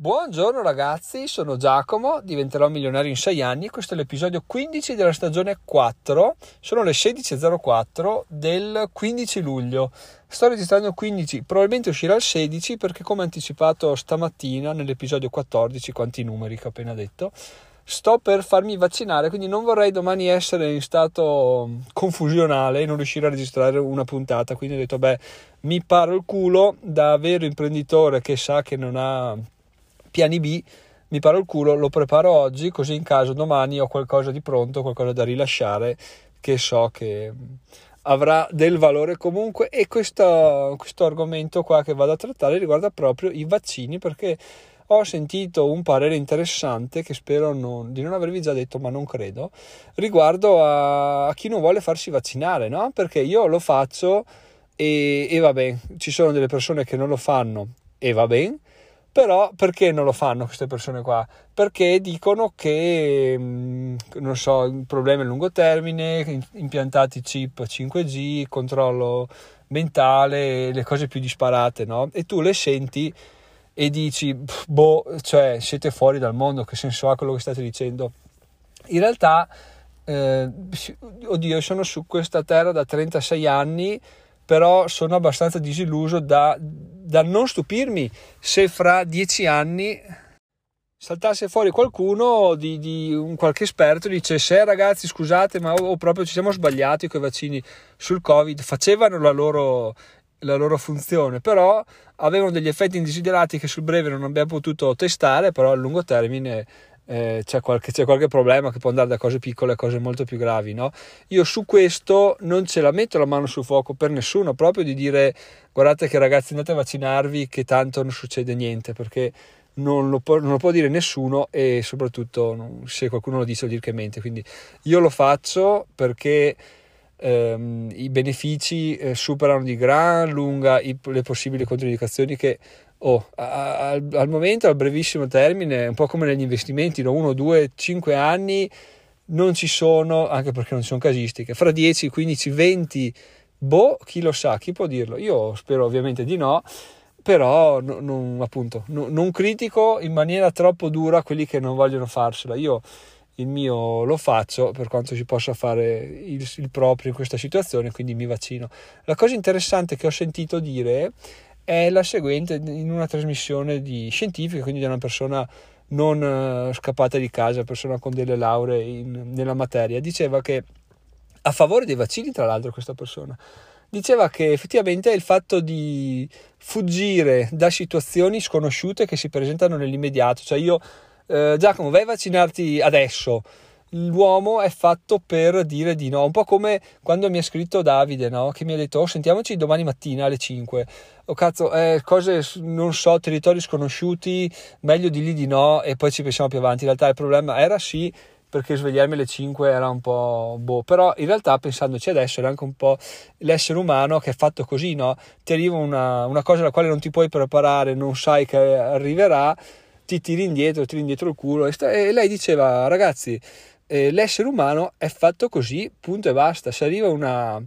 Buongiorno ragazzi, sono Giacomo, diventerò milionario in 6 anni e questo è l'episodio 15 della stagione 4. Sono le 16.04 del 15 luglio. Sto registrando il 15, probabilmente uscirà il 16 perché come anticipato stamattina nell'episodio 14, quanti numeri che ho appena detto, sto per farmi vaccinare, quindi non vorrei domani essere in stato confusionale e non riuscire a registrare una puntata. Quindi ho detto, beh, mi paro il culo da vero imprenditore che sa che non ha piani B, mi paro il culo, lo preparo oggi, così in caso domani ho qualcosa di pronto, qualcosa da rilasciare che so che avrà del valore comunque e questo, questo argomento qua che vado a trattare riguarda proprio i vaccini perché ho sentito un parere interessante che spero non, di non avervi già detto, ma non credo, riguardo a, a chi non vuole farsi vaccinare, no? Perché io lo faccio e, e va bene, ci sono delle persone che non lo fanno e va bene, però perché non lo fanno queste persone qua? Perché dicono che, mm, non so, problemi a lungo termine, impiantati chip 5G, controllo mentale, le cose più disparate, no? E tu le senti e dici, boh, cioè siete fuori dal mondo, che senso ha quello che state dicendo? In realtà, eh, oddio, sono su questa terra da 36 anni, però sono abbastanza disilluso da da non stupirmi se fra dieci anni saltasse fuori qualcuno di, di un qualche esperto e dicesse ragazzi scusate ma o, o proprio ci siamo sbagliati con i vaccini sul covid facevano la loro, la loro funzione però avevano degli effetti indesiderati che sul breve non abbiamo potuto testare però a lungo termine eh, c'è, qualche, c'è, qualche, problema che può andare da cose piccole a cose molto più gravi. No? Io su questo non ce la metto la mano sul fuoco per nessuno, proprio di dire guardate che ragazzi andate a vaccinarvi che tanto non succede niente, perché non lo, può, non lo può dire nessuno e soprattutto non, se qualcuno lo dice vuol dire che mente. Quindi io lo faccio perché ehm, i benefici eh, superano di gran lunga i, le possibili controindicazioni che oh, a, al momento, al brevissimo termine, un po' come negli investimenti, no? 1, 2, 5 anni non ci sono, anche perché non ci sono casistiche, fra 10, 15, 20, boh, chi lo sa, chi può dirlo? Io spero ovviamente di no, però no, non, appunto, no, non critico in maniera troppo dura quelli che non vogliono farsela. Io il mio lo faccio per quanto si possa fare il, il proprio in questa situazione, quindi mi vaccino. La cosa interessante che ho sentito dire è la seguente in una trasmissione di scientifica, quindi di una persona non uh, scappata di casa, persona con delle lauree in, nella materia, diceva che a favore dei vaccini, tra l'altro, questa persona diceva che effettivamente il fatto di fuggire da situazioni sconosciute che si presentano nell'immediato, cioè io eh, Giacomo vai a vaccinarti adesso, l'uomo è fatto per dire di no, un po' come quando mi ha scritto Davide, no? che mi ha detto oh, sentiamoci domani mattina alle 5. Oh cazzo, eh, cose non so, territori sconosciuti, meglio di lì di no e poi ci pensiamo più avanti. In realtà il problema era sì perché svegliarmi alle 5 era un po' boh, però in realtà pensandoci adesso era anche un po' l'essere umano che è fatto così, no? Ti arriva una, una cosa alla quale non ti puoi preparare, non sai che arriverà, ti tiri indietro, tiri indietro il culo e, sta, e lei diceva ragazzi eh, l'essere umano è fatto così, punto e basta. Se arriva una,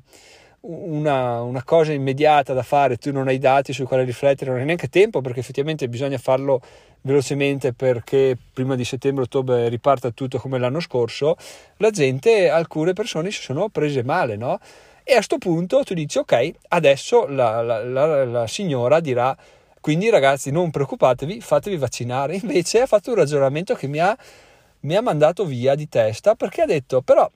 una, una, cosa immediata da fare, tu non hai dati sui quali riflettere, non hai neanche tempo perché effettivamente bisogna farlo velocemente perché prima di settembre-ottobre riparta tutto come l'anno scorso, la gente, alcune persone si sono prese male, no? E a questo punto tu dici ok, adesso la, la, la, la signora dirà quindi ragazzi non preoccupatevi, fatevi vaccinare. Invece ha fatto un ragionamento che mi ha mi ha mandato via di testa perché ha detto però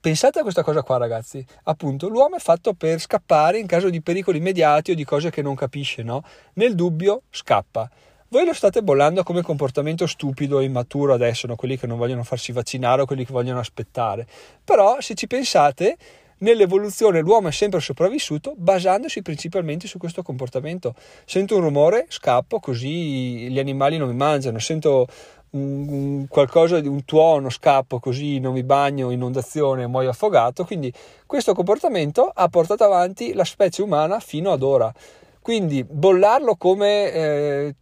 pensate a questa cosa qua ragazzi appunto l'uomo è fatto per scappare in caso di pericoli immediati o di cose che non capisce no? nel dubbio scappa voi lo state bollando come comportamento stupido e immaturo adesso, no? quelli che non vogliono farsi vaccinare o quelli che vogliono aspettare. Però se ci pensate, nell'evoluzione l'uomo è sempre sopravvissuto basandosi principalmente su questo comportamento. Sento un rumore, scappo, così gli animali non mi mangiano. Sento un, un qualcosa di un tuono, scappo così non mi bagno, inondazione, muoio affogato. Quindi questo comportamento ha portato avanti la specie umana fino ad ora. Quindi bollarlo come eh,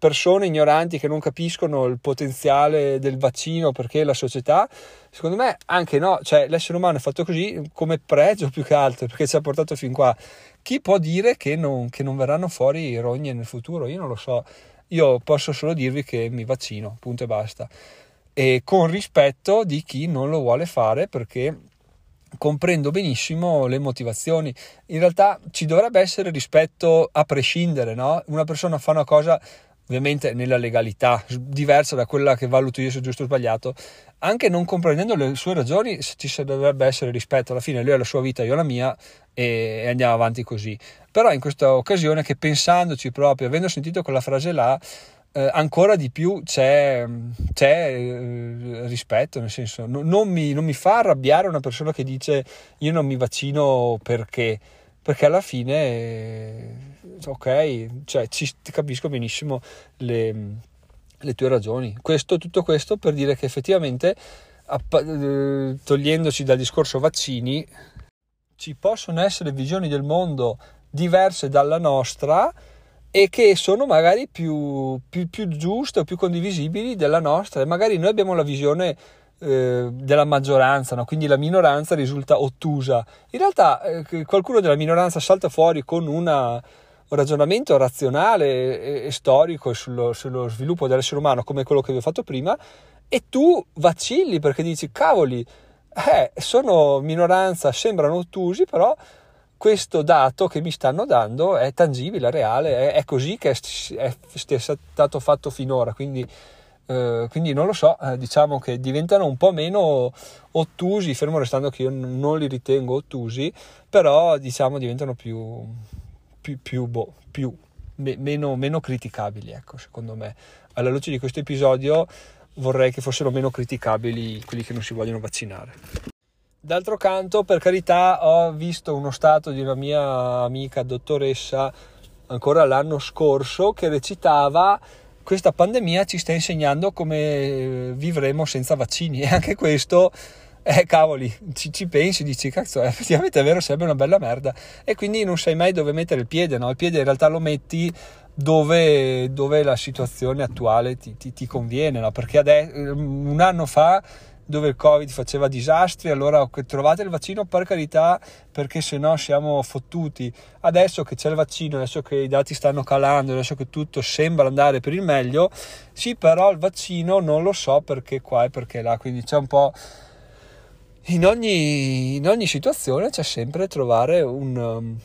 persone ignoranti che non capiscono il potenziale del vaccino perché la società, secondo me anche no, cioè l'essere umano è fatto così come pregio più che altro perché ci ha portato fin qua. Chi può dire che non, che non verranno fuori rogne nel futuro? Io non lo so io posso solo dirvi che mi vaccino, punto e basta. E con rispetto di chi non lo vuole fare perché comprendo benissimo le motivazioni. In realtà ci dovrebbe essere rispetto a prescindere, no? Una persona fa una cosa ovviamente nella legalità, diversa da quella che valuto io se giusto o sbagliato, anche non comprendendo le sue ragioni ci dovrebbe essere rispetto, alla fine lui ha la sua vita, io la mia e andiamo avanti così. Però in questa occasione che pensandoci proprio, avendo sentito quella frase là, eh, ancora di più c'è, c'è eh, rispetto, nel senso no, non, mi, non mi fa arrabbiare una persona che dice io non mi vaccino perché, perché alla fine, eh, ok, cioè, ci, capisco benissimo le, le tue ragioni. Questo, tutto questo per dire che effettivamente, eh, togliendoci dal discorso vaccini, ci possono essere visioni del mondo diverse dalla nostra e che sono magari più, più, più giuste o più condivisibili della nostra e magari noi abbiamo la visione eh, della maggioranza, no? quindi la minoranza risulta ottusa. In realtà eh, qualcuno della minoranza salta fuori con una, un ragionamento razionale e, e storico sullo, sullo, sviluppo dell'essere umano come quello che vi ho fatto prima e tu vacilli perché dici cavoli, eh, sono minoranza, sembrano ottusi, però questo dato che mi stanno dando è tangibile, reale, è, è così che è, è, è, stato fatto finora, quindi, eh, quindi non lo so, eh, diciamo che diventano un po' meno ottusi, fermo restando che io non li ritengo ottusi, però diciamo diventano più, più, più, boh, più me, meno, meno criticabili, ecco, secondo me. Alla luce di questo episodio vorrei che fossero meno criticabili quelli che non si vogliono vaccinare. D'altro canto, per carità, ho visto uno stato di una mia amica dottoressa ancora l'anno scorso che recitava questa pandemia ci sta insegnando come vivremo senza vaccini e anche questo eh cavoli, ci, ci pensi, dici cazzo, eh, effettivamente è vero, sarebbe una bella merda e quindi non sai mai dove mettere il piede, no? Il piede in realtà lo metti dove, dove la situazione attuale ti, ti, ti conviene, no? Perché adesso, un anno fa dove il covid faceva disastri allora trovate il vaccino per carità perché se no siamo fottuti. Adesso che c'è il vaccino adesso che i dati stanno calando adesso che tutto sembra andare per il meglio sì però il vaccino non lo so perché qua e perché là quindi c'è un po' in ogni, in ogni situazione c'è sempre trovare un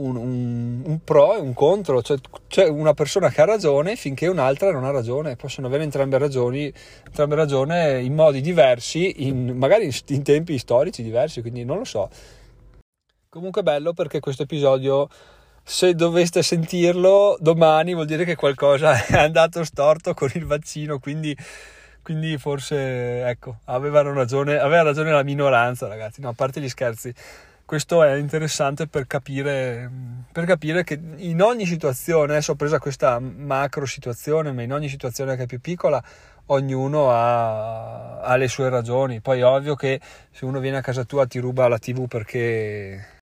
un, un, un, pro e un contro, cioè c'è una persona che ha ragione finché un'altra non ha ragione, possono avere entrambe ragioni, entrambe ragioni in modi diversi, in, magari in, tempi storici diversi, quindi non lo so. Comunque bello perché questo episodio, se doveste sentirlo domani, vuol dire che qualcosa è andato storto con il vaccino, quindi quindi forse ecco avevano ragione aveva ragione la minoranza ragazzi. No a parte gli scherzi questo è interessante per capire, per capire, che in ogni situazione, adesso ho preso questa macro situazione, ma in ogni situazione che è più piccola, ognuno ha, ha, le sue ragioni. Poi è ovvio che se uno viene a casa tua ti ruba la TV perché,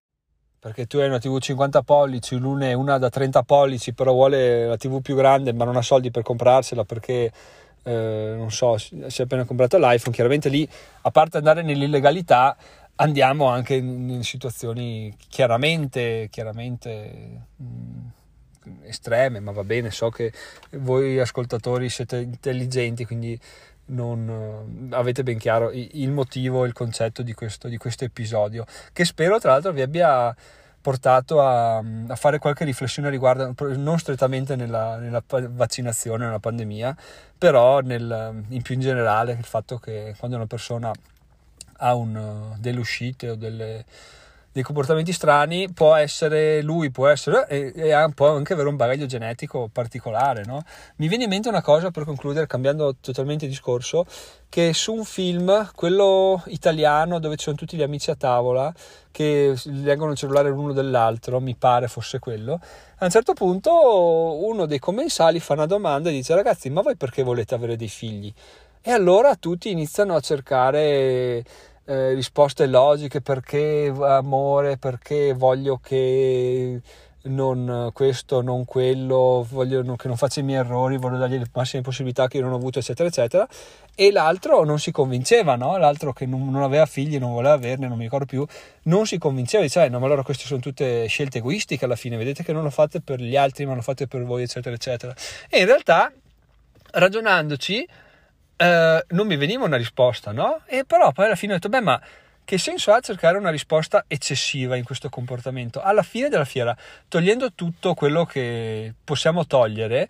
perché tu hai una TV 50 pollici, l'una è una da 30 pollici, però vuole la TV più grande, ma non ha soldi per comprarsela perché eh, non so, si è appena comprato l'iPhone, chiaramente lì, a parte andare nell'illegalità, andiamo anche in, in situazioni chiaramente, chiaramente mh, mm, estreme, ma va bene, so che voi ascoltatori siete intelligenti, quindi non, uh, avete ben chiaro il motivo, il concetto di questo, di questo episodio, che spero tra l'altro vi abbia portato a, a, fare qualche riflessione riguardo, non strettamente nella, nella vaccinazione, nella pandemia, però nel, in più in generale il fatto che quando una persona ha un, delle uscite o delle, dei comportamenti strani, può essere lui, può essere e, e può anche avere un bagaglio genetico particolare. No? Mi viene in mente una cosa per concludere, cambiando totalmente discorso, che su un film, quello italiano dove ci sono tutti gli amici a tavola che leggono il cellulare l'uno dell'altro, mi pare fosse quello, a un certo punto uno dei commensali fa una domanda e dice ragazzi ma voi perché volete avere dei figli? E allora tutti iniziano a cercare eh, risposte logiche perché amore, perché voglio che non questo, non quello, voglio che non faccia i miei errori, voglio dargli le massime possibilità che io non ho avuto, eccetera, eccetera. E l'altro non si convinceva, no? L'altro che non, non aveva figli, non voleva averne, non mi ricordo più, non si convinceva, diceva, eh, no, ma allora queste sono tutte scelte egoistiche alla fine, vedete che non lo fate per gli altri, ma lo fate per voi, eccetera, eccetera. E in realtà, ragionandoci, eh, non mi veniva una risposta, no? E però poi alla fine ho detto, beh, ma che senso ha cercare una risposta eccessiva in questo comportamento? Alla fine della fiera, togliendo tutto quello che possiamo togliere,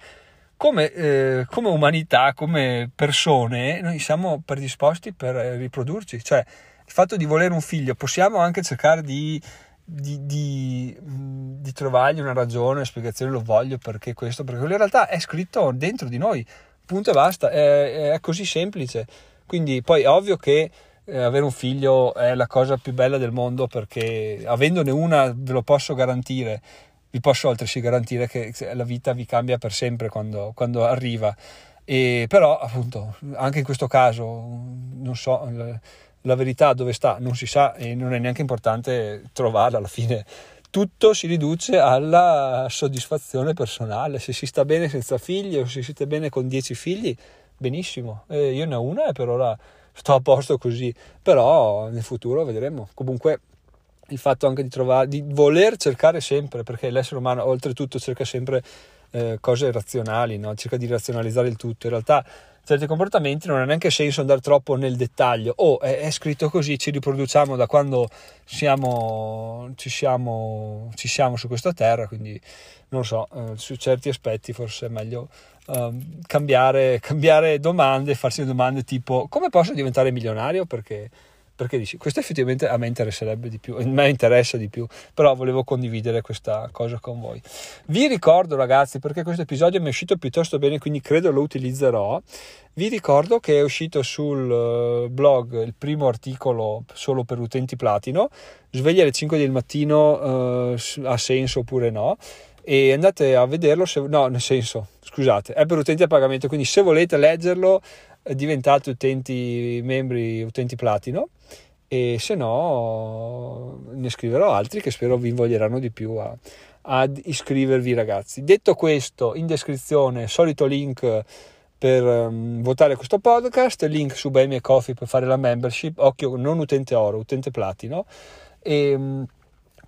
come, eh, come umanità, come persone, noi siamo predisposti per riprodurci. Cioè, il fatto di volere un figlio, possiamo anche cercare di, di, di, di trovargli una ragione, una spiegazione, lo voglio perché questo, perché in realtà è scritto dentro di noi, punto e basta, è, è così semplice. Quindi poi è ovvio che eh, avere un figlio è la cosa più bella del mondo perché avendone una ve lo posso garantire, vi posso altresì garantire che la vita vi cambia per sempre quando, quando arriva. E però appunto anche in questo caso non so la verità dove sta non si sa e non è neanche importante trovarla alla fine tutto si riduce alla soddisfazione personale se si sta bene senza figli o se si sta bene con dieci figli benissimo eh, io ne ho una e per ora sto a posto così, però nel futuro vedremo. Comunque il fatto anche di trovare, di voler cercare sempre, perché l'essere umano oltretutto cerca sempre eh, cose razionali, no? cerca di razionalizzare il tutto, in realtà certi comportamenti non ha neanche senso andare troppo nel dettaglio, o oh, è, è, scritto così, ci riproduciamo da quando siamo, ci, siamo, ci siamo su questa terra, quindi non so, eh, su certi aspetti forse è meglio uh, cambiare, cambiare domande, farsi domande tipo come posso diventare milionario? Perché, perché dici, questo effettivamente a me interesserebbe di più, a me interessa di più, però volevo condividere questa cosa con voi. Vi ricordo ragazzi, perché questo episodio mi è uscito piuttosto bene, quindi credo lo utilizzerò, vi ricordo che è uscito sul eh, blog il primo articolo solo per utenti platino, sveglia alle 5 del mattino uh, ha senso oppure no, e andate a vederlo, se, no nel senso scusate, è per utenti a pagamento, quindi se volete leggerlo eh, diventate utenti membri, utenti platino. E se no ne scriverò altri che spero vi invoglieranno di più a, ad iscrivervi ragazzi. Detto questo, in descrizione solito link per um, votare questo podcast, link su Buy Me Coffee per fare la membership, occhio non utente oro, utente platino. E um,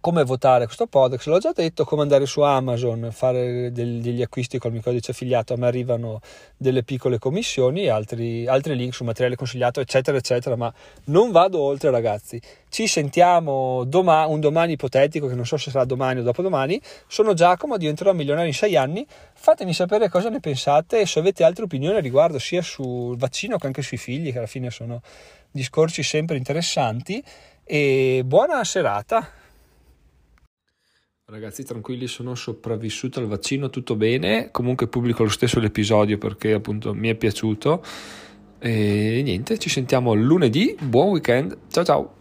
come votare questo podcast, l'ho già detto, come andare su Amazon, fare degli acquisti col mio codice affiliato, a me arrivano delle piccole commissioni, altri, altri link su materiale consigliato, eccetera, eccetera, ma non vado oltre ragazzi. Ci sentiamo domani, un domani ipotetico, che non so se sarà domani o dopodomani. Sono Giacomo, diventerò milionario in sei anni. Fatemi sapere cosa ne pensate e se avete altre opinioni riguardo sia sul vaccino che anche sui figli, che alla fine sono discorsi sempre interessanti. E buona serata! Ragazzi tranquilli, sono sopravvissuto al vaccino, tutto bene. Comunque pubblico lo stesso l'episodio perché appunto mi è piaciuto. E niente, ci sentiamo lunedì. Buon weekend. Ciao ciao.